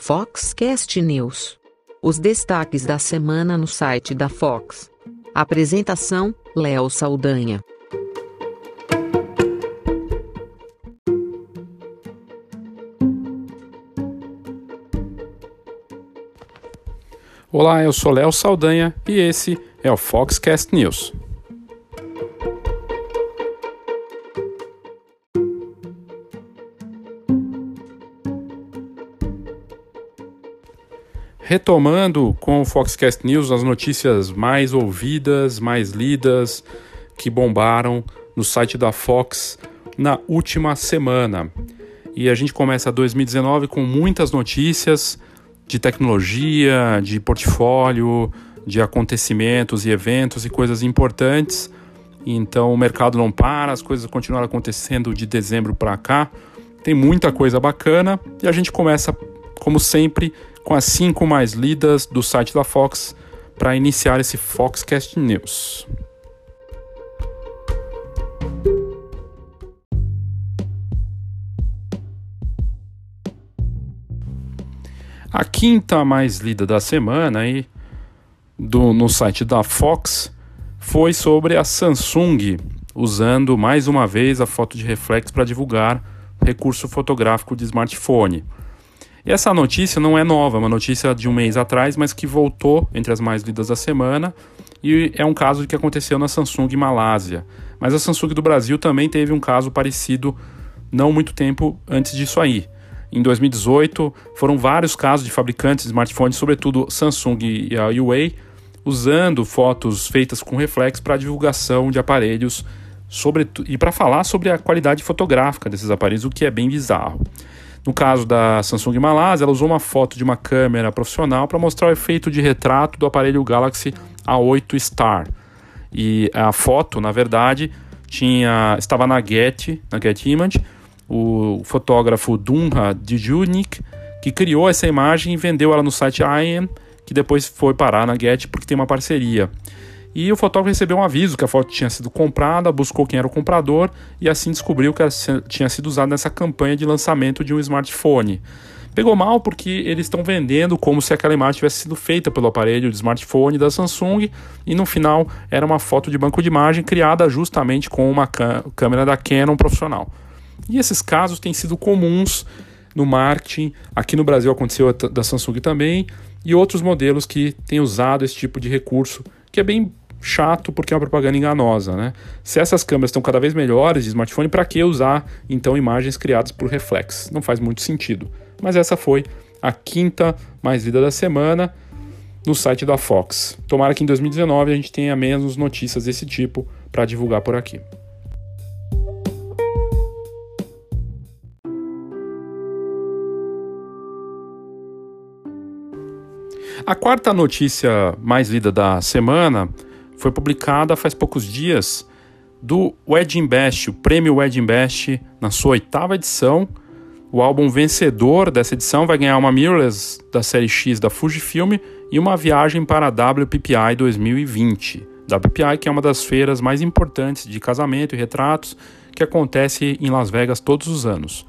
Foxcast News. Os destaques da semana no site da Fox. Apresentação: Léo Saldanha. Olá, eu sou Léo Saldanha e esse é o Foxcast News. Retomando com o Foxcast News as notícias mais ouvidas, mais lidas, que bombaram no site da Fox na última semana. E a gente começa 2019 com muitas notícias de tecnologia, de portfólio, de acontecimentos e eventos e coisas importantes. Então o mercado não para, as coisas continuaram acontecendo de dezembro para cá. Tem muita coisa bacana e a gente começa, como sempre, com as cinco mais lidas do site da Fox para iniciar esse Foxcast News. A quinta mais lida da semana aí, do, no site da Fox foi sobre a Samsung usando mais uma vez a foto de reflexo para divulgar recurso fotográfico de smartphone. E essa notícia não é nova, é uma notícia de um mês atrás, mas que voltou entre as mais lidas da semana. E é um caso que aconteceu na Samsung Malásia. Mas a Samsung do Brasil também teve um caso parecido não muito tempo antes disso aí. Em 2018, foram vários casos de fabricantes de smartphones, sobretudo Samsung e a Huawei, usando fotos feitas com reflexo para divulgação de aparelhos sobre, e para falar sobre a qualidade fotográfica desses aparelhos, o que é bem bizarro. No caso da Samsung Malásia, ela usou uma foto de uma câmera profissional para mostrar o efeito de retrato do aparelho Galaxy A8 Star. E a foto, na verdade, tinha estava na Getty, na Getty Image, o fotógrafo Dunha Dijunik, que criou essa imagem e vendeu ela no site IM, que depois foi parar na Getty porque tem uma parceria. E o fotógrafo recebeu um aviso que a foto tinha sido comprada, buscou quem era o comprador e assim descobriu que ela tinha sido usada nessa campanha de lançamento de um smartphone. Pegou mal porque eles estão vendendo como se aquela imagem tivesse sido feita pelo aparelho de smartphone da Samsung e no final era uma foto de banco de imagem criada justamente com uma câmera da Canon profissional. E esses casos têm sido comuns no marketing, aqui no Brasil aconteceu da Samsung também, e outros modelos que têm usado esse tipo de recurso, que é bem chato porque é uma propaganda enganosa, né? Se essas câmeras estão cada vez melhores de smartphone, para que usar então imagens criadas por reflex? Não faz muito sentido. Mas essa foi a quinta mais lida da semana no site da Fox. Tomara que em 2019 a gente tenha menos notícias desse tipo para divulgar por aqui. A quarta notícia mais lida da semana foi publicada faz poucos dias do Wedding Best, o prêmio Wedding Best, na sua oitava edição. O álbum vencedor dessa edição vai ganhar uma mirrorless da série X da Fujifilm e uma viagem para a WPPI 2020. WPPI que é uma das feiras mais importantes de casamento e retratos que acontece em Las Vegas todos os anos.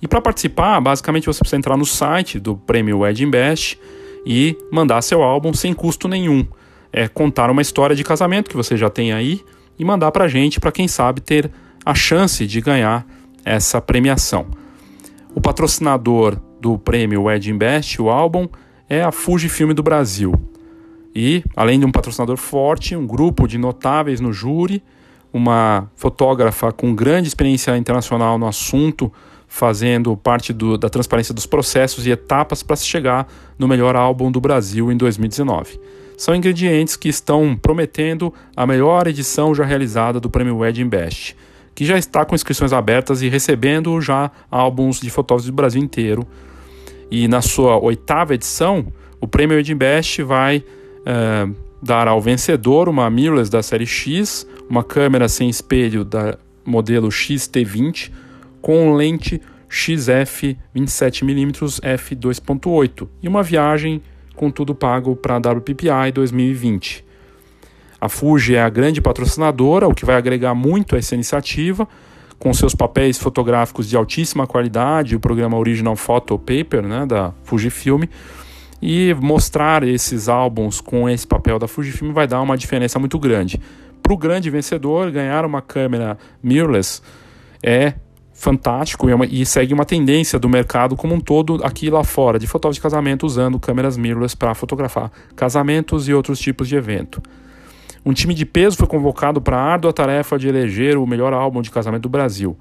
E para participar, basicamente você precisa entrar no site do prêmio Wedding Best e mandar seu álbum sem custo nenhum é, contar uma história de casamento que você já tem aí e mandar para a gente, para quem sabe ter a chance de ganhar essa premiação. O patrocinador do prêmio Wedding Best, o álbum, é a Fujifilm do Brasil. E, além de um patrocinador forte, um grupo de notáveis no júri, uma fotógrafa com grande experiência internacional no assunto, fazendo parte do, da transparência dos processos e etapas para se chegar no melhor álbum do Brasil em 2019 são ingredientes que estão prometendo a melhor edição já realizada do Prêmio Wedding Best, que já está com inscrições abertas e recebendo já álbuns de fotógrafos do Brasil inteiro. E na sua oitava edição, o Prêmio Wedding Best vai é, dar ao vencedor uma mirrorless da série X, uma câmera sem espelho da modelo XT20 com lente XF 27mm f2.8 e uma viagem com tudo pago para a WPPI 2020. A Fuji é a grande patrocinadora, o que vai agregar muito a essa iniciativa, com seus papéis fotográficos de altíssima qualidade, o programa Original Photo Paper né, da Fujifilm, e mostrar esses álbuns com esse papel da Fujifilm vai dar uma diferença muito grande. Para o grande vencedor, ganhar uma câmera mirrorless é fantástico e, é uma, e, segue uma tendência do mercado como um todo aqui lá fora, de fotógrafos de casamento usando câmeras mirrorless para fotografar casamentos e outros tipos de evento. Um time de peso foi convocado para a árdua tarefa de eleger o melhor álbum de casamento do Brasil.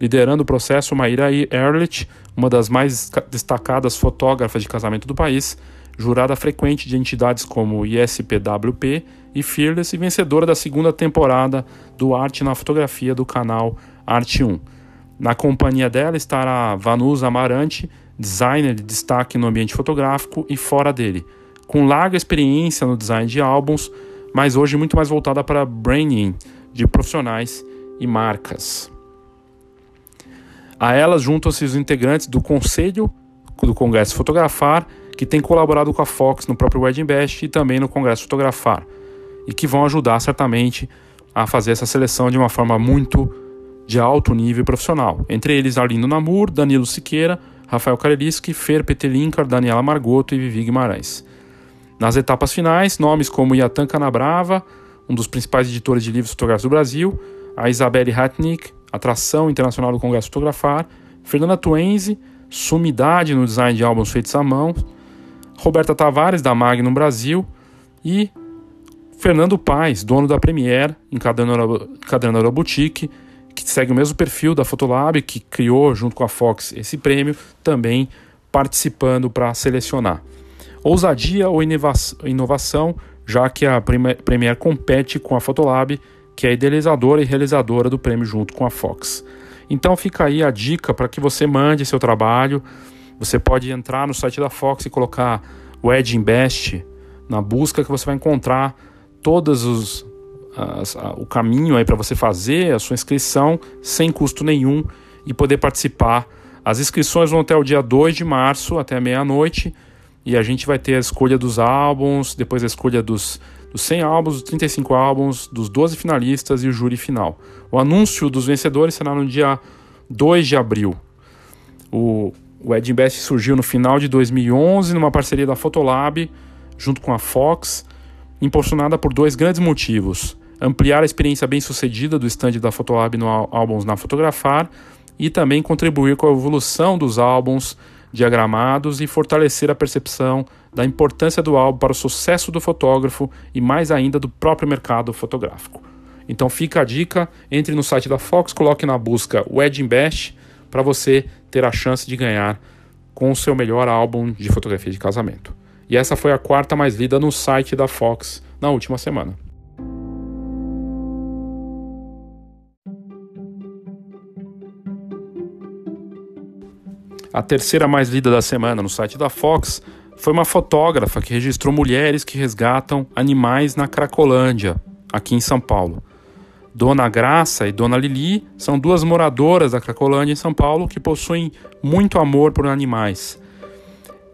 Liderando o processo, Maíra Ehrlich, uma das mais destacadas fotógrafas de casamento do país, jurada frequente de entidades como ISPWP e Fearless e vencedora da segunda temporada do Arte na Fotografia do canal Arte 1. Na companhia dela estará Vanusa Amarante, designer de destaque no ambiente fotográfico e fora dele, com larga experiência no design de álbuns, mas hoje muito mais voltada para branding de profissionais e marcas. A elas juntam-se os integrantes do Conselho do Congresso Fotografar, que tem colaborado com a Fox no próprio Wedding Best e também no Congresso Fotografar, e que vão ajudar certamente a fazer essa seleção de uma forma muito de alto nível profissional. Entre eles Arlindo Namur, Danilo Siqueira, Rafael Kareliski, Fer Petelinkar, Daniela Margoto e Vivi Guimarães. Nas etapas finais, nomes como Yatan Canabrava, um dos principais editores de livros fotográficos do Brasil, a Isabelle Hatnik, atração internacional do Congresso Fotografar, Fernanda Tuenzi, sumidade no design de álbuns feitos à mão, Roberta Tavares, da Magnum Brasil, e Fernando Paes, dono da Premiere, encadernadora boutique, que segue o mesmo perfil da Fotolab, que criou junto com a Fox esse prêmio, também participando para selecionar. Ousadia ou inovação, já que a Premiere compete com a Fotolab, que é idealizadora e realizadora do prêmio junto com a Fox. Então fica aí a dica para que você mande seu trabalho. Você pode entrar no site da Fox e colocar Wedding Best na busca que você vai encontrar todos os o caminho aí para você fazer a sua inscrição sem custo nenhum e poder participar. As inscrições vão até o dia 2 de março, até meia-noite, e a gente vai ter a escolha dos álbuns, depois a escolha dos, dos 100 álbuns, dos 35 álbuns, dos 12 finalistas e o júri final. O anúncio dos vencedores será no dia 2 de abril. O, o Ed Best surgiu no final de 2011 numa parceria da Fotolab junto com a Fox, impulsionada por dois grandes motivos ampliar a experiência bem-sucedida do stand da Fotolab no Álbuns na Fotografar e também contribuir com a evolução dos álbuns diagramados e fortalecer a percepção da importância do álbum para o sucesso do fotógrafo e mais ainda do próprio mercado fotográfico. Então fica a dica, entre no site da Fox, coloque na busca Wedding Bash para você ter a chance de ganhar com o seu melhor álbum de fotografia de casamento. E essa foi a quarta mais lida no site da Fox na última semana. A terceira mais lida da semana no site da Fox foi uma fotógrafa que registrou mulheres que resgatam animais na Cracolândia, aqui em São Paulo. Dona Graça e Dona Lili são duas moradoras da Cracolândia em São Paulo que possuem muito amor por animais.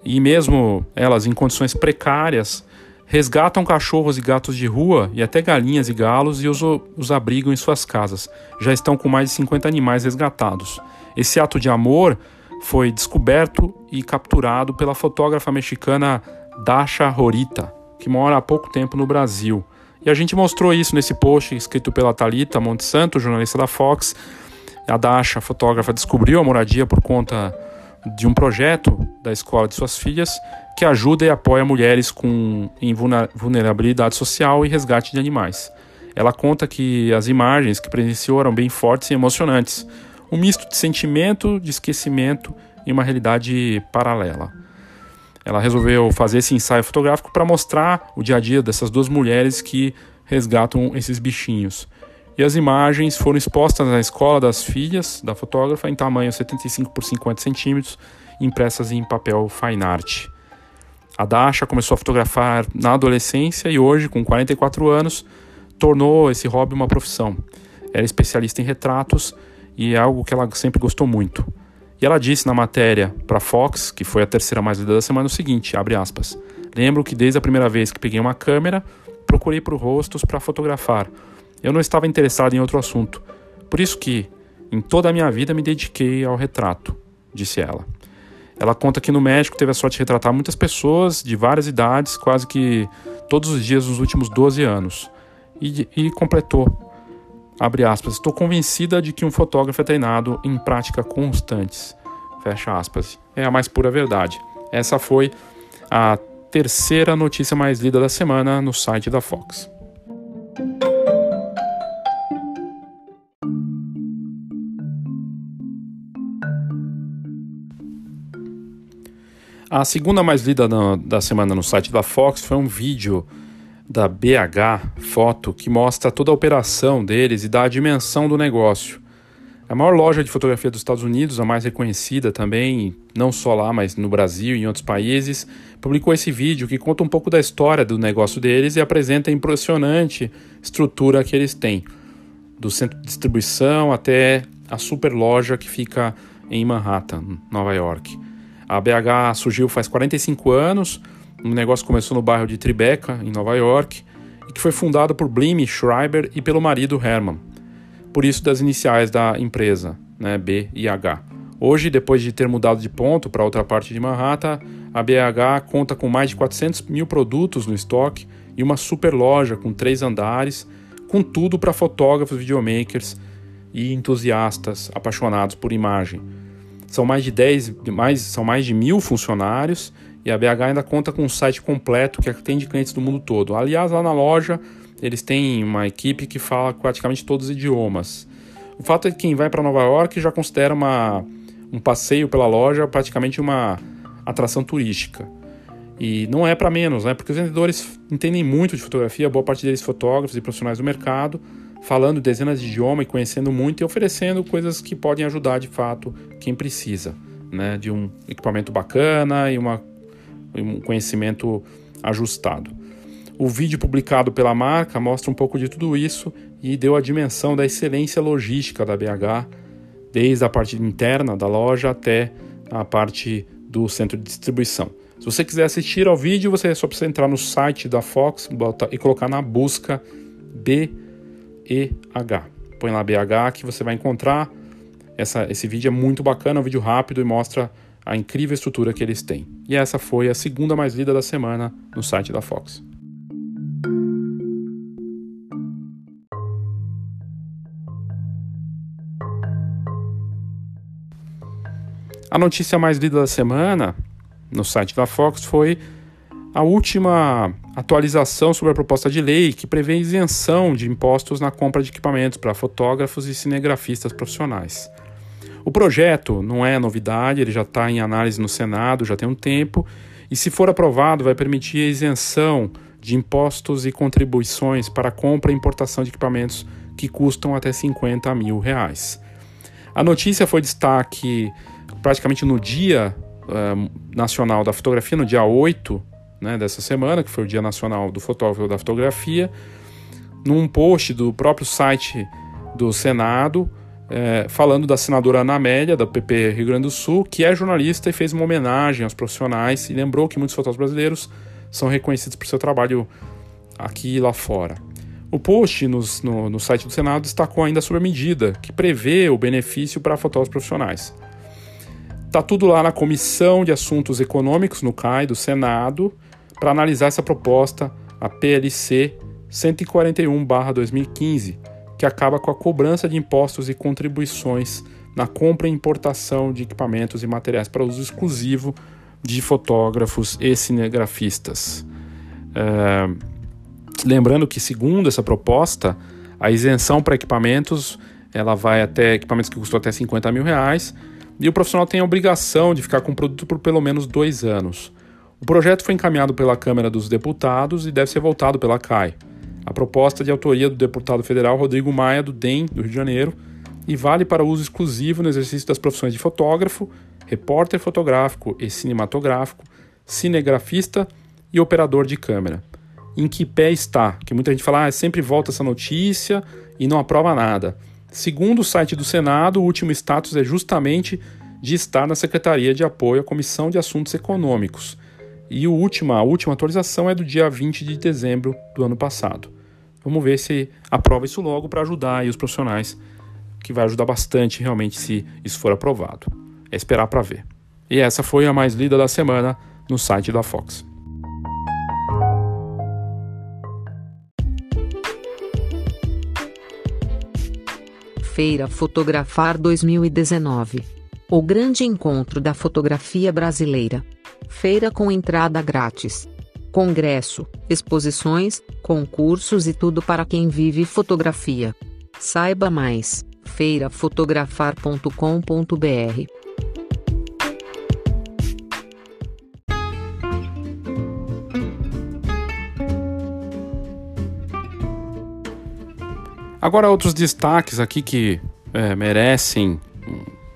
E mesmo elas em condições precárias, resgatam cachorros e gatos de rua e até galinhas e galos e os, os abrigam em suas casas. Já estão com mais de 50 animais resgatados. Esse ato de amor foi descoberto e capturado pela fotógrafa mexicana Dasha Horita, que mora há pouco tempo no Brasil. E a gente mostrou isso nesse post escrito pela Talita Montesanto, jornalista da Fox. A Dasha, fotógrafa, descobriu a moradia por conta de um projeto da escola de suas filhas que ajuda e apoia mulheres com em vulnerabilidade social e resgate de animais. Ela conta que as imagens que presenciou eram bem fortes e emocionantes, um misto de sentimento, de esquecimento e uma realidade paralela. Ela resolveu fazer esse ensaio fotográfico para mostrar o dia a dia dessas duas mulheres que resgatam esses bichinhos. E as imagens foram expostas na escola das filhas da fotógrafa em tamanho 75 por 50 centímetros, impressas em papel fine art. A Dasha começou a fotografar na adolescência e hoje, com 44 anos, tornou esse hobby uma profissão. Era é especialista em retratos e é algo que ela sempre gostou muito. E ela disse na matéria para Fox, que foi a terceira mais lida da semana, o seguinte, abre aspas: "Lembro que desde a primeira vez que peguei uma câmera, procurei por rostos para fotografar. Eu não estava interessado em outro assunto. Por isso que Em toda a minha vida me dediquei ao retrato, disse ela. Ela conta que no México teve a sorte de retratar muitas pessoas de várias idades, quase que todos os dias nos últimos 12 anos. E, e completou, abre aspas, estou convencida de que um fotógrafo é treinado em práticas constantes, fecha aspas. É a mais pura verdade. Essa foi a terceira notícia mais lida da semana no site da Fox. A segunda mais lida da semana no site da Fox foi um vídeo da BH Foto que mostra toda a operação deles e dá a dimensão do negócio. A maior loja de fotografia dos Estados Unidos, a mais reconhecida também, não só lá, mas no Brasil e em outros países, publicou esse vídeo que conta um pouco da história do negócio deles e apresenta a impressionante estrutura que eles têm, do centro de distribuição até a super loja que fica em Manhattan, Nova York. A BH surgiu faz 45 anos, o negócio começou no bairro de Tribeca, em Nova York, e que foi fundado por Blim Schreiber e pelo marido Herman. Por isso das iniciais da empresa, né, B e H. Hoje, depois de ter mudado de ponto para outra parte de Manhattan, a BH conta com mais de 400 mil produtos no estoque e uma super loja com três andares, com tudo para fotógrafos, videomakers e entusiastas apaixonados por imagem são mais de 10, mais, são mais de mil funcionários e a BH ainda conta com um site completo que atende clientes do mundo todo. Aliás, lá na loja eles têm uma equipe que fala praticamente todos os idiomas. O fato é que quem vai para Nova York já considera uma, um passeio pela loja praticamente uma atração turística. E não é para menos, né? Porque os vendedores entendem muito de fotografia, boa parte deles fotógrafos e profissionais do mercado falando dezenas de idiomas e conhecendo muito e oferecendo coisas que podem ajudar de fato quem precisa, né? De um equipamento bacana e uma, um conhecimento ajustado. O vídeo publicado pela marca mostra um pouco de tudo isso e deu a dimensão da excelência logística da BH, desde a parte interna da loja até a parte do centro de distribuição. Se você quiser assistir ao vídeo, você só precisa entrar no site da Fox e colocar na busca B EH. Põe lá BH que você vai encontrar. Essa, esse vídeo é muito bacana, é um vídeo rápido e mostra a incrível estrutura que eles têm. E essa foi a segunda mais lida da semana no site da Fox. A notícia mais lida da semana no site da Fox foi a última atualização sobre a proposta de lei que prevê isenção de impostos na compra de equipamentos para fotógrafos e cinegrafistas profissionais. O projeto não é novidade, ele já está em análise no Senado já tem um tempo, e se for aprovado, vai permitir a isenção de impostos e contribuições para compra e importação de equipamentos que custam até 50 mil reais. A notícia foi destaque praticamente no Dia uh, Nacional da Fotografia, no dia 8 né, dessa semana, que foi o Dia Nacional do Fotógrafo da Fotografia, num post do próprio site do Senado, é, falando da senadora Ana Amélia, da PP Rio Grande do Sul, que é jornalista e fez uma homenagem aos profissionais e lembrou que muitos fotógrafos brasileiros são reconhecidos por seu trabalho aqui e lá fora. O post nos, no, no site do Senado destacou ainda sobre a medida que prevê o benefício para fotógrafos profissionais. Está tudo lá na Comissão de Assuntos Econômicos, no CAI, do Senado, para analisar essa proposta, a PLC 141/2015, que acaba com a cobrança de impostos e contribuições na compra e importação de equipamentos e materiais para uso exclusivo de fotógrafos e cinegrafistas. É, lembrando que, segundo essa proposta, a isenção para equipamentos ela vai até equipamentos que custam até 50 mil reais e o profissional tem a obrigação de ficar com o produto por pelo menos dois anos. O projeto foi encaminhado pela Câmara dos Deputados e deve ser votado pela CAI. A proposta é de autoria do deputado federal Rodrigo Maia, do DEM, do Rio de Janeiro, e vale para uso exclusivo no exercício das profissões de fotógrafo, repórter fotográfico e cinematográfico, cinegrafista e operador de câmera. Em que pé está? Que muita gente fala, ah, sempre volta essa notícia e não aprova nada. Segundo o site do Senado, o último status é justamente de estar na Secretaria de Apoio à Comissão de Assuntos Econômicos e o última, a última atualização é do dia 20 de dezembro do ano passado. Vamos ver se aprova isso logo para ajudar os profissionais que vai ajudar bastante realmente se isso for aprovado. É esperar para ver. E essa foi a mais lida da semana no site da Fox. Feira Fotografar 2019. O grande encontro da fotografia brasileira. Feira com entrada grátis. Congresso, exposições, concursos e tudo para quem vive fotografia. Saiba mais: feirafotografar.com.br. Agora, outros destaques aqui que é, merecem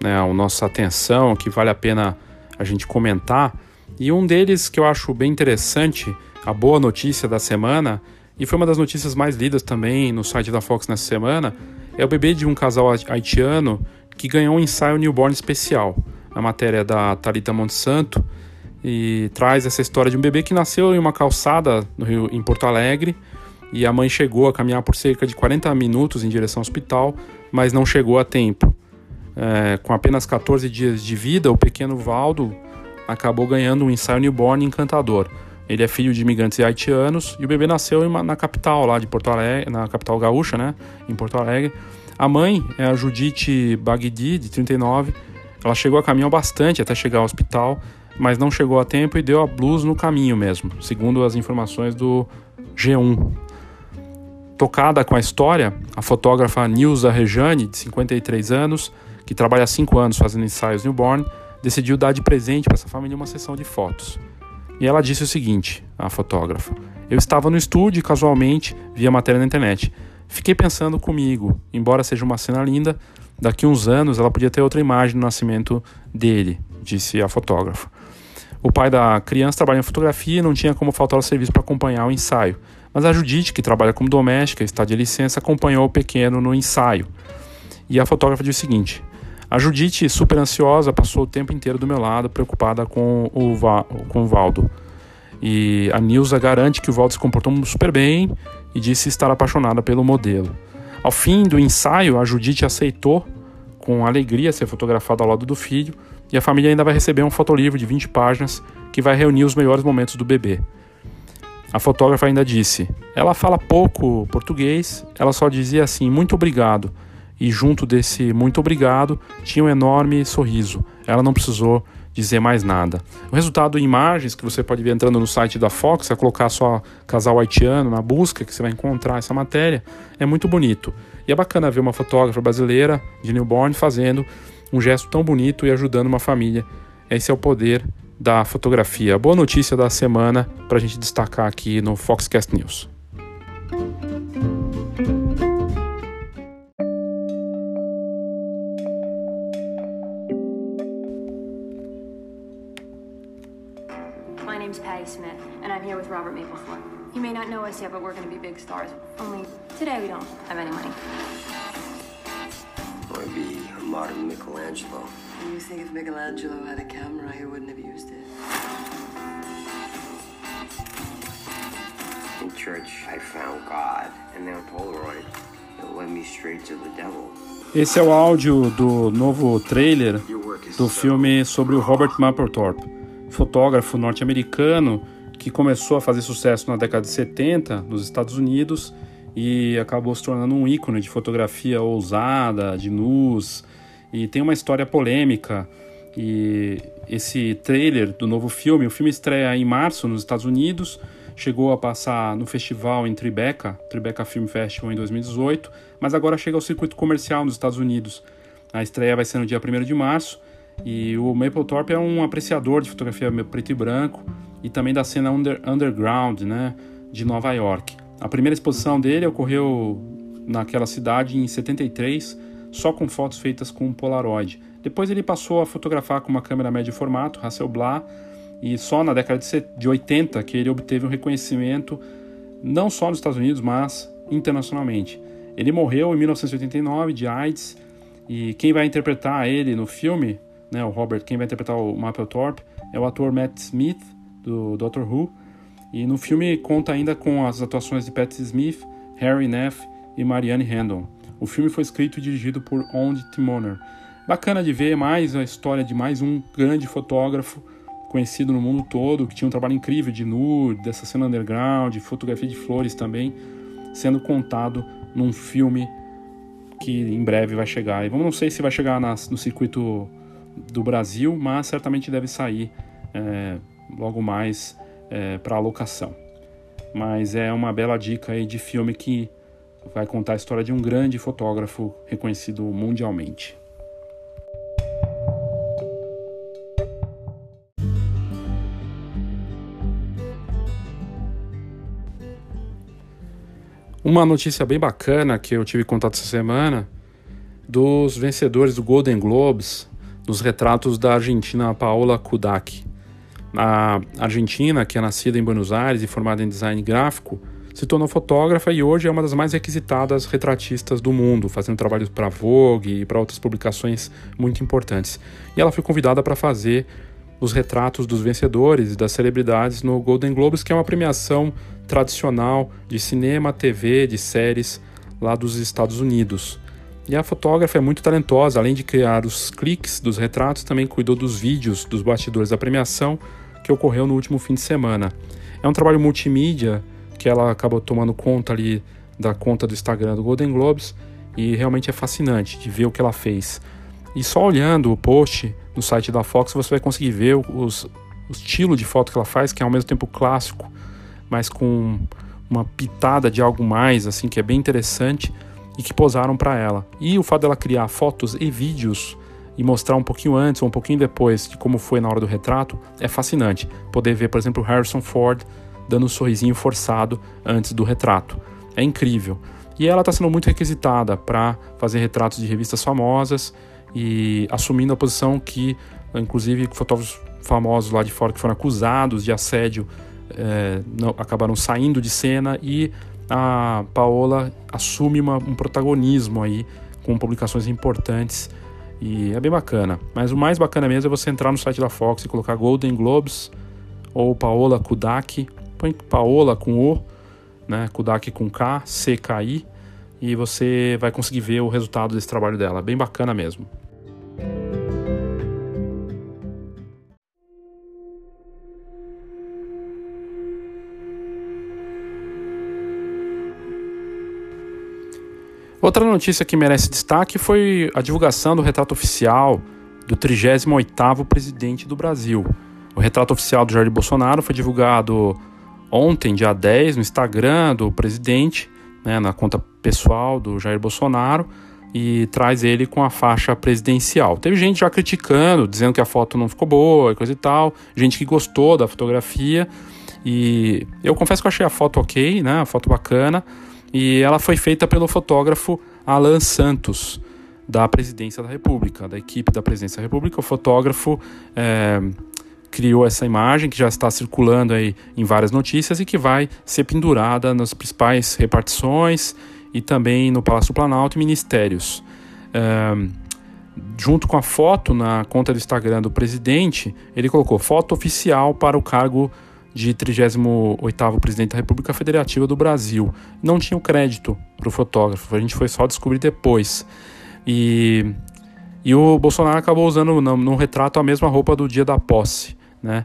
né, a nossa atenção, que vale a pena a gente comentar. E um deles que eu acho bem interessante, a boa notícia da semana, e foi uma das notícias mais lidas também no site da Fox nessa semana, é o bebê de um casal haitiano que ganhou um ensaio newborn especial. A matéria da Talita Monsanto e traz essa história de um bebê que nasceu em uma calçada no Rio, em Porto Alegre e a mãe chegou a caminhar por cerca de 40 minutos em direção ao hospital, mas não chegou a tempo. É, com apenas 14 dias de vida, o pequeno Valdo acabou ganhando um ensaio newborn encantador. Ele é filho de imigrantes haitianos e o bebê nasceu na capital lá de Porto Alegre, na capital gaúcha, né, em Porto Alegre. A mãe é a Judite Bagdi, de 39. Ela chegou a caminhar bastante até chegar ao hospital, mas não chegou a tempo e deu a blues no caminho mesmo, segundo as informações do G1. Tocada com a história, a fotógrafa Nilza Rejane, de 53 anos, que trabalha há 5 anos fazendo ensaios newborn, decidiu dar de presente para essa família uma sessão de fotos. E ela disse o seguinte, a fotógrafa: Eu estava no estúdio e casualmente vi a matéria na internet. Fiquei pensando comigo, embora seja uma cena linda, daqui uns anos ela podia ter outra imagem do nascimento dele, disse a fotógrafa. O pai da criança trabalha em fotografia e não tinha como faltar ao serviço para acompanhar o ensaio. Mas a Judite, que trabalha como doméstica e está de licença, acompanhou o pequeno no ensaio. E a fotógrafa disse o seguinte: A Judite, super ansiosa, passou o tempo inteiro do meu lado, preocupada com o, Va com o Valdo. E a Nilza garante que o Valdo se comportou super bem e disse estar apaixonada pelo modelo. Ao fim do ensaio, a Judite aceitou com alegria ser fotografada ao lado do filho e a família ainda vai receber um fotolivro de 20 páginas que vai reunir os melhores momentos do bebê. A fotógrafa ainda disse: Ela fala pouco português, ela só dizia assim, muito obrigado. E junto desse muito obrigado tinha um enorme sorriso. Ela não precisou dizer mais nada. O resultado em imagens que você pode ver entrando no site da Fox, é colocar só casal haitiano na busca, que você vai encontrar essa matéria, é muito bonito. E é bacana ver uma fotógrafa brasileira de newborn fazendo um gesto tão bonito e ajudando uma família. Esse é o poder da fotografia. Boa notícia da semana para a gente destacar aqui no Foxcast News. May not know us yet, but we're going to be big stars. Only today we don't have any money. I be a modern Michelangelo. You think if Michelangelo had a camera, he wouldn't have used it? In church, I found God, and now Polaroid. It led me straight to the devil. Esse é o áudio do novo trailer do filme sobre o Robert Mapplethorpe, fotógrafo norte-americano que começou a fazer sucesso na década de 70 nos Estados Unidos e acabou se tornando um ícone de fotografia ousada, de nus, e tem uma história polêmica. E esse trailer do novo filme, o filme estreia em março nos Estados Unidos, chegou a passar no festival em Tribeca, Tribeca Film Festival em 2018, mas agora chega ao circuito comercial nos Estados Unidos. A estreia vai ser no dia 1 de março e o Mapplethorpe é um apreciador de fotografia preto e branco e também da cena under, underground né, de Nova York. A primeira exposição dele ocorreu naquela cidade em 73, só com fotos feitas com Polaroid. Depois ele passou a fotografar com uma câmera médio formato, Hasselblad, e só na década de 80 que ele obteve um reconhecimento não só nos Estados Unidos, mas internacionalmente. Ele morreu em 1989 de AIDS e quem vai interpretar ele no filme, né, o Robert, quem vai interpretar o Mapplethorpe é o ator Matt Smith do Doctor Who. E no filme conta ainda com as atuações de Pat Smith, Harry Neff e Marianne Handon. O filme foi escrito e dirigido por Ond Timoner. Bacana de ver mais a história de mais um grande fotógrafo conhecido no mundo todo, que tinha um trabalho incrível de nu, dessa cena underground, de fotografia de flores também, sendo contado num filme que em breve vai chegar. E vamos não sei se vai chegar nas, no circuito do Brasil, mas certamente deve sair é, logo mais é, para alocação. Mas é uma bela dica aí de filme que vai contar a história de um grande fotógrafo reconhecido mundialmente. Uma notícia bem bacana que eu tive contato essa semana dos vencedores do Golden Globes nos retratos da argentina Paola Kudak. A Argentina, que é nascida em Buenos Aires e formada em design gráfico, se tornou fotógrafa e hoje é uma das mais requisitadas retratistas do mundo, fazendo trabalhos para Vogue e para outras publicações muito importantes. E ela foi convidada para fazer os retratos dos vencedores e das celebridades no Golden Globes, que é uma premiação tradicional de cinema, TV, de séries lá dos Estados Unidos. E a fotógrafa é muito talentosa, além de criar os cliques dos retratos, também cuidou dos vídeos dos bastidores da premiação que ocorreu no último fim de semana. É um trabalho multimídia que ela acabou tomando conta ali da conta do Instagram do Golden Globes e realmente é fascinante de ver o que ela fez. E só olhando o post no site da Fox você vai conseguir ver os, o estilo de foto que ela faz, que é ao mesmo tempo clássico, mas com uma pitada de algo mais, assim, que é bem interessante e que posaram para ela. E o fato dela criar fotos e vídeos e mostrar um pouquinho antes ou um pouquinho depois de como foi na hora do retrato é fascinante. Poder ver, por exemplo, Harrison Ford dando um sorrisinho forçado antes do retrato. É incrível. E ela está sendo muito requisitada para fazer retratos de revistas famosas e assumindo a posição que, inclusive, fotógrafos famosos lá de fora que foram acusados de assédio é, não, acabaram saindo de cena e a Paola assume uma, um protagonismo aí com publicações importantes e é bem bacana. Mas o mais bacana mesmo é você entrar no site da Fox e colocar Golden Globes ou Paola Kudak, põe Paola com O, né, Kudak com K, C-K-I, e você vai conseguir ver o resultado desse trabalho dela. Bem bacana mesmo. Outra notícia que merece destaque foi a divulgação do retrato oficial do 38º presidente do Brasil. O retrato oficial do Jair Bolsonaro foi divulgado ontem, dia 10, no Instagram do presidente, né, na conta pessoal do Jair Bolsonaro, e traz ele com a faixa presidencial. Teve gente já criticando, dizendo que a foto não ficou boa e coisa e tal, gente que gostou da fotografia, e eu confesso que eu achei a foto ok, né, a foto bacana, e ela foi feita pelo fotógrafo Alan Santos, da Presidência da República, da equipe da Presidência da República. O fotógrafo é, criou essa imagem que já está circulando aí em várias notícias e que vai ser pendurada nas principais repartições e também no Palácio Planalto e ministérios. É, junto com a foto na conta do Instagram do presidente, ele colocou foto oficial para o cargo de 38º presidente da República Federativa do Brasil. Não tinha o crédito para o fotógrafo, a gente foi só descobrir depois. E, e o Bolsonaro acabou usando no, no retrato a mesma roupa do dia da posse, né?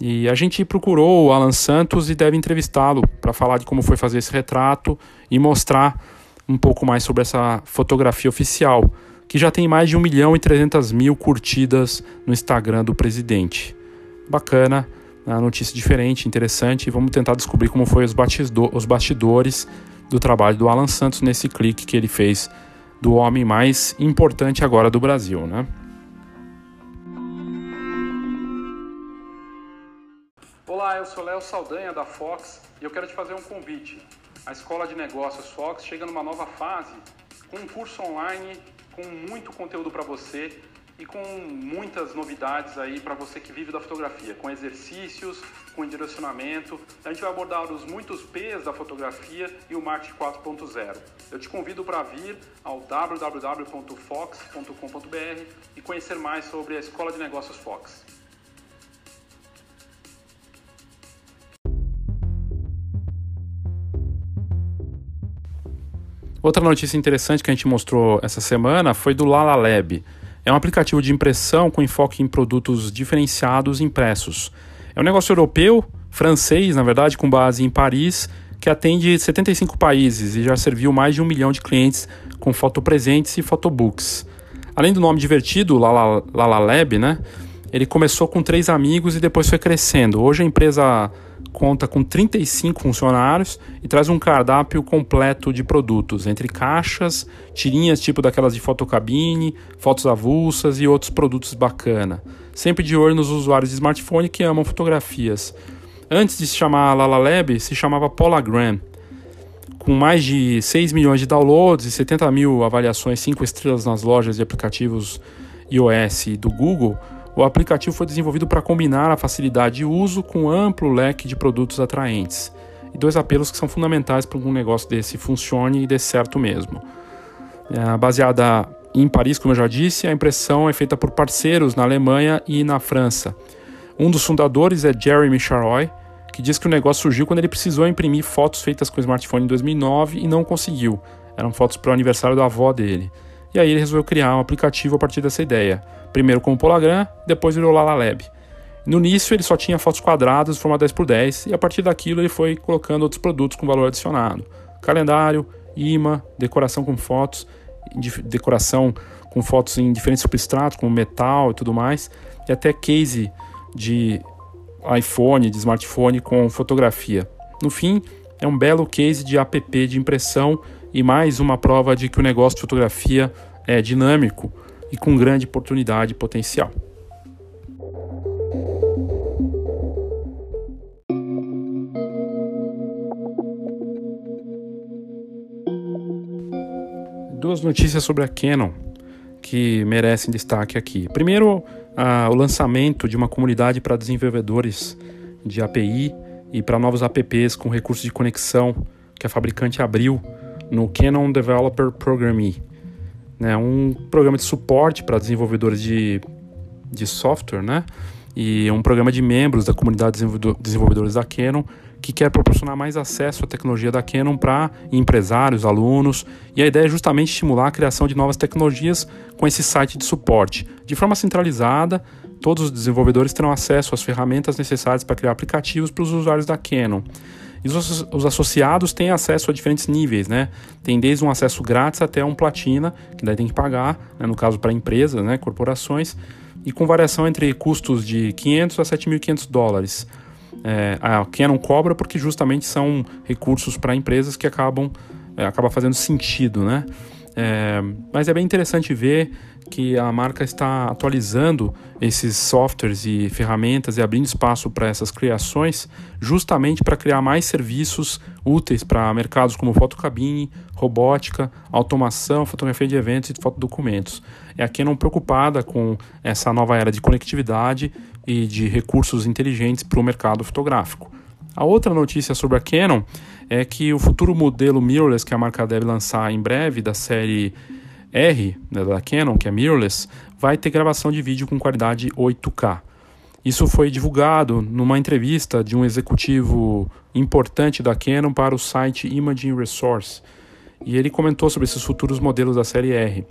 E a gente procurou o Alan Santos e deve entrevistá-lo para falar de como foi fazer esse retrato e mostrar um pouco mais sobre essa fotografia oficial, que já tem mais de 1 milhão e 300 mil curtidas no Instagram do presidente. Bacana, uma notícia diferente, interessante, e vamos tentar descobrir como foi os, os bastidores do trabalho do Alan Santos nesse clique que ele fez do homem mais importante agora do Brasil, né? Olá, eu sou Léo Saldanha da Fox e eu quero te fazer um convite. A Escola de Negócios Fox chega numa nova fase com um curso online com muito conteúdo para você e com muitas novidades aí para você que vive da fotografia, com exercícios, com direcionamento. A gente vai abordar os muitos P's da fotografia e o marketing 4.0. Eu te convido para vir ao www.fox.com.br e conhecer mais sobre a Escola de Negócios Fox. Outra notícia interessante que a gente mostrou essa semana foi do Lala Lab. É um aplicativo de impressão com enfoque em produtos diferenciados impressos. É um negócio europeu, francês, na verdade, com base em Paris, que atende 75 países e já serviu mais de um milhão de clientes com fotopresentes e photobooks. Além do nome divertido, Lala, Lala Lab, né? Ele começou com três amigos e depois foi crescendo. Hoje a empresa conta com 35 funcionários e traz um cardápio completo de produtos, entre caixas, tirinhas tipo daquelas de fotocabine, fotos avulsas e outros produtos bacana. Sempre de olho nos usuários de smartphone que amam fotografias. Antes de se chamar LalaLab, se chamava Polagram. Com mais de 6 milhões de downloads e 70 mil avaliações 5 estrelas nas lojas de aplicativos iOS do Google, o aplicativo foi desenvolvido para combinar a facilidade de uso com um amplo leque de produtos atraentes. E dois apelos que são fundamentais para que um negócio desse funcione e dê certo mesmo. É, baseada em Paris, como eu já disse, a impressão é feita por parceiros na Alemanha e na França. Um dos fundadores é Jeremy Charoy, que diz que o negócio surgiu quando ele precisou imprimir fotos feitas com o smartphone em 2009 e não conseguiu. Eram fotos para o aniversário da avó dele. E aí ele resolveu criar um aplicativo a partir dessa ideia. Primeiro com o Polagram, depois virou Lala Lab. No início ele só tinha fotos quadradas de forma 10x10 e a partir daquilo ele foi colocando outros produtos com valor adicionado. Calendário, imã, decoração com fotos, decoração com fotos em diferentes substratos, como metal e tudo mais, e até case de iPhone, de smartphone com fotografia. No fim, é um belo case de app de impressão e mais uma prova de que o negócio de fotografia é dinâmico e com grande oportunidade e potencial. Duas notícias sobre a Canon que merecem destaque aqui. Primeiro, o lançamento de uma comunidade para desenvolvedores de API e para novos apps com recursos de conexão que a fabricante abriu no Canon Developer Program né, um programa de suporte para desenvolvedores de, de software, né, e um programa de membros da comunidade de desenvolvedores da Canon que quer proporcionar mais acesso à tecnologia da Canon para empresários, alunos, e a ideia é justamente estimular a criação de novas tecnologias com esse site de suporte. De forma centralizada, todos os desenvolvedores terão acesso às ferramentas necessárias para criar aplicativos para os usuários da Canon. E os, os, associados têm acesso a diferentes níveis, né? Tem desde um acesso grátis até um platina, que daí tem que pagar, né? no caso para empresas, né? corporações, e com variação entre custos de 500 a 7.500 dólares. É, a Canon cobra porque justamente são recursos para empresas que acabam é, acaba fazendo sentido, né? É, mas é bem interessante ver que a marca está atualizando esses softwares e ferramentas e abrindo espaço para essas criações, justamente para criar mais serviços úteis para mercados como fotocabine, robótica, automação, fotografia de eventos e fotodocumentos. É a Canon preocupada com essa nova era de conectividade e de recursos inteligentes para o mercado fotográfico. A outra notícia sobre a Canon é que o futuro modelo mirrorless que a marca deve lançar em breve da série R né, da Canon, que é mirrorless, vai ter gravação de vídeo com qualidade 8K. Isso foi divulgado numa entrevista de um executivo importante da Canon para o site Imaging Resource. E ele comentou sobre esses futuros modelos da série R.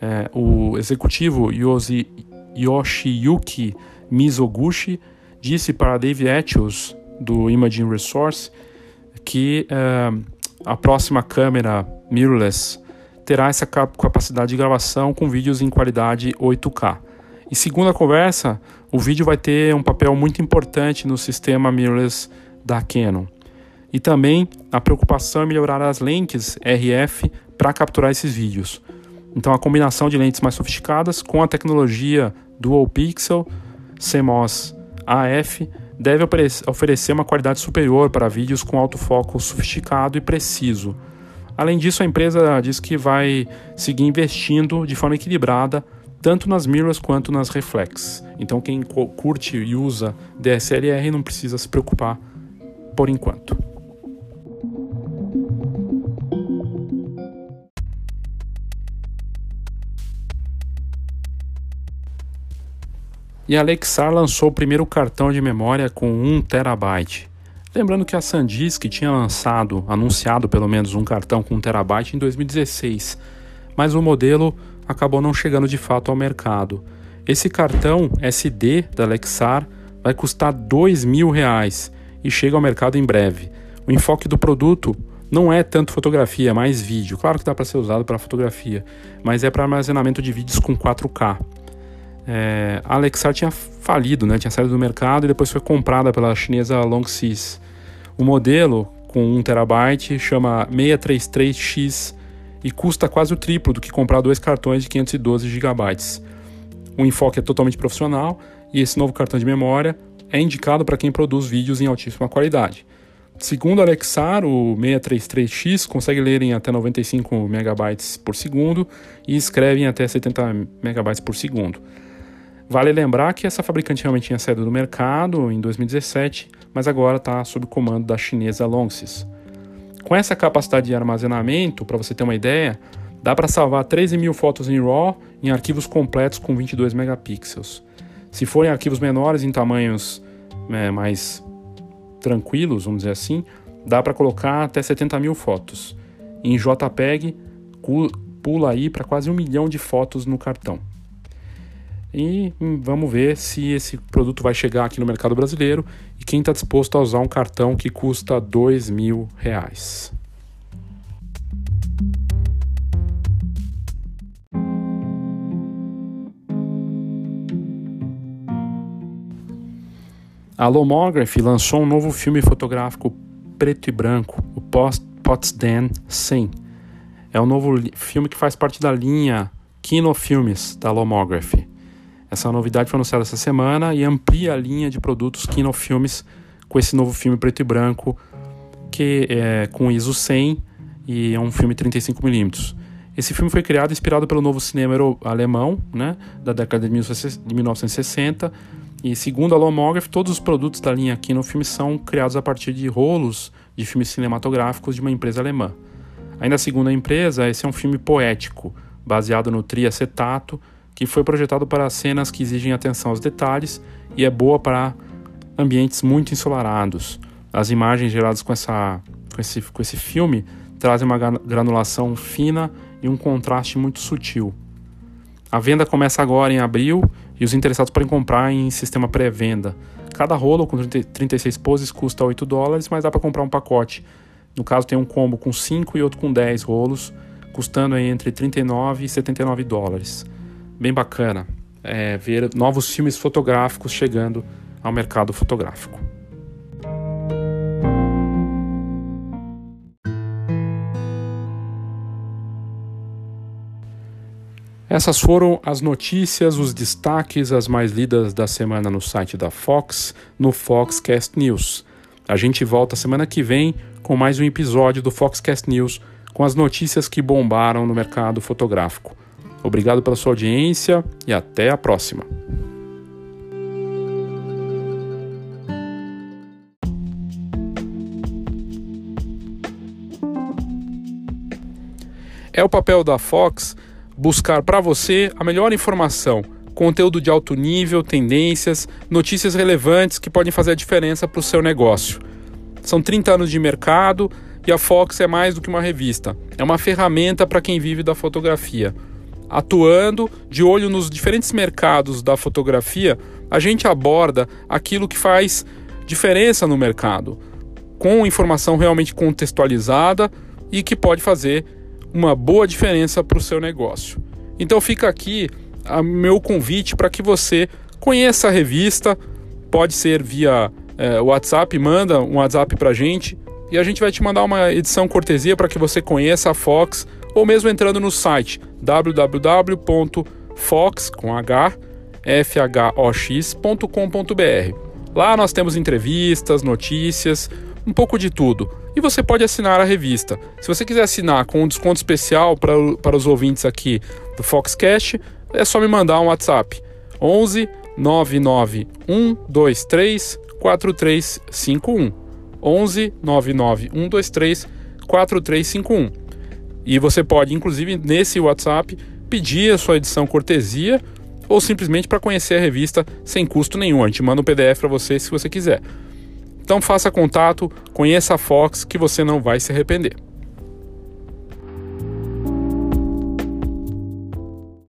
É, o executivo Yoshi, Yoshiyuki Mizoguchi disse para Dave Etchels, do Imaging Resource, que é, a próxima câmera mirrorless terá essa capacidade de gravação com vídeos em qualidade 8K. E segundo a conversa, o vídeo vai ter um papel muito importante no sistema mirrorless da Canon. E também a preocupação é melhorar as lentes RF para capturar esses vídeos. Então a combinação de lentes mais sofisticadas com a tecnologia Dual Pixel CMOS AF deve oferecer uma qualidade superior para vídeos com autofoco sofisticado e preciso Além disso, a empresa diz que vai seguir investindo de forma equilibrada tanto nas mirrors quanto nas reflex. Então quem curte e usa DSLR não precisa se preocupar por enquanto. E a Lexar lançou o primeiro cartão de memória com 1 terabyte. Lembrando que a SanDisk tinha lançado, anunciado pelo menos um cartão com 1 terabyte em 2016, mas o modelo acabou não chegando de fato ao mercado. Esse cartão SD da Lexar vai custar R$ mil reais e chega ao mercado em breve. O enfoque do produto não é tanto fotografia, é mais vídeo. Claro que dá para ser usado para fotografia, mas é para armazenamento de vídeos com 4K. É, a Lexar tinha falido, né? tinha saído do mercado e depois foi comprada pela chinesa Longsys. O modelo com 1 terabyte chama 633X e custa quase o triplo do que comprar dois cartões de 512 GB. O enfoque é totalmente profissional e esse novo cartão de memória é indicado para quem produz vídeos em altíssima qualidade. Segundo Alexar, o 633X consegue ler em até 95 MB por segundo e escreve em até 70 MB por segundo. Vale lembrar que essa fabricante realmente tinha saído do mercado em 2017, mas agora está sob comando da chinesa Longsys. Com essa capacidade de armazenamento, para você ter uma ideia, dá para salvar 13 mil fotos em RAW em arquivos completos com 22 megapixels. Se forem arquivos menores em tamanhos é, mais tranquilos, vamos dizer assim, dá para colocar até 70 mil fotos. Em JPEG, pula aí para quase um milhão de fotos no cartão. E hum, vamos ver se esse produto vai chegar aqui no mercado brasileiro e quem está disposto a usar um cartão que custa dois mil reais. A Lomography lançou um novo filme fotográfico preto e branco, o Potsdam 100. É um novo filme que faz parte da linha Kino Filmes da Lomography. Essa novidade foi anunciada essa semana e amplia a linha de produtos Kino Filmes com esse novo filme preto e branco que é com ISO 100 e é um filme 35mm. Esse filme foi criado inspirado pelo novo cinema alemão, né, da década de 1960, e segundo a Lomograph, todos os produtos da linha Kino Filme são criados a partir de rolos de filmes cinematográficos de uma empresa alemã. Ainda segundo a empresa, esse é um filme poético, baseado no triacetato, que foi projetado para cenas que exigem atenção aos detalhes e é boa para ambientes muito ensolarados. As imagens geradas com, essa, com, esse, com esse filme trazem uma granulação fina e um contraste muito sutil. A venda começa agora em abril e os interessados podem comprar em sistema pré-venda. Cada rolo com 36 poses custa 8 dólares, mas dá para comprar um pacote. No caso, tem um combo com 5 e outro com 10 rolos, custando entre 39 e 79 dólares bem bacana é, ver novos filmes fotográficos chegando ao mercado fotográfico. Essas foram as notícias, os destaques, as mais lidas da semana no site da Fox, no Foxcast News. A gente volta semana que vem com mais um episódio do Foxcast News com as notícias que bombaram no mercado fotográfico. Obrigado pela sua audiência e até a próxima. É o papel da Fox buscar para você a melhor informação, conteúdo de alto nível, tendências, notícias relevantes que podem fazer a diferença para o seu negócio. São 30 anos de mercado e a Fox é mais do que uma revista, é uma ferramenta para quem vive da fotografia atuando de olho nos diferentes mercados da fotografia, a gente aborda aquilo que faz diferença no mercado, com informação realmente contextualizada e que pode fazer uma boa diferença para o seu negócio. Então fica aqui o meu convite para que você conheça a revista, pode ser via é, WhatsApp, manda um WhatsApp para a gente e a gente vai te mandar uma edição cortesia para que você conheça a Fox ou mesmo entrando no site www.fox.com.br. Lá nós temos entrevistas, notícias, um pouco de tudo. E você pode assinar a revista. Se você quiser assinar com um desconto especial para, para os ouvintes aqui do Foxcast, é só me mandar um WhatsApp. 11 99 123 4351. 11 99 123 4351. E você pode, inclusive, nesse WhatsApp, pedir a sua edição cortesia ou simplesmente para conhecer a revista sem custo nenhum. A gente manda um PDF para você se você quiser. Então faça contato, conheça a Fox que você não vai se arrepender.